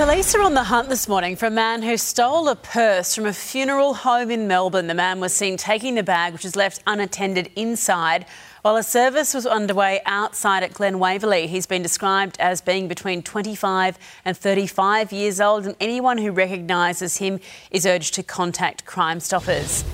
Police are on the hunt this morning for a man who stole a purse from a funeral home in Melbourne. The man was seen taking the bag, which was left unattended inside, while a service was underway outside at Glen Waverley. He's been described as being between 25 and 35 years old, and anyone who recognises him is urged to contact Crime Stoppers.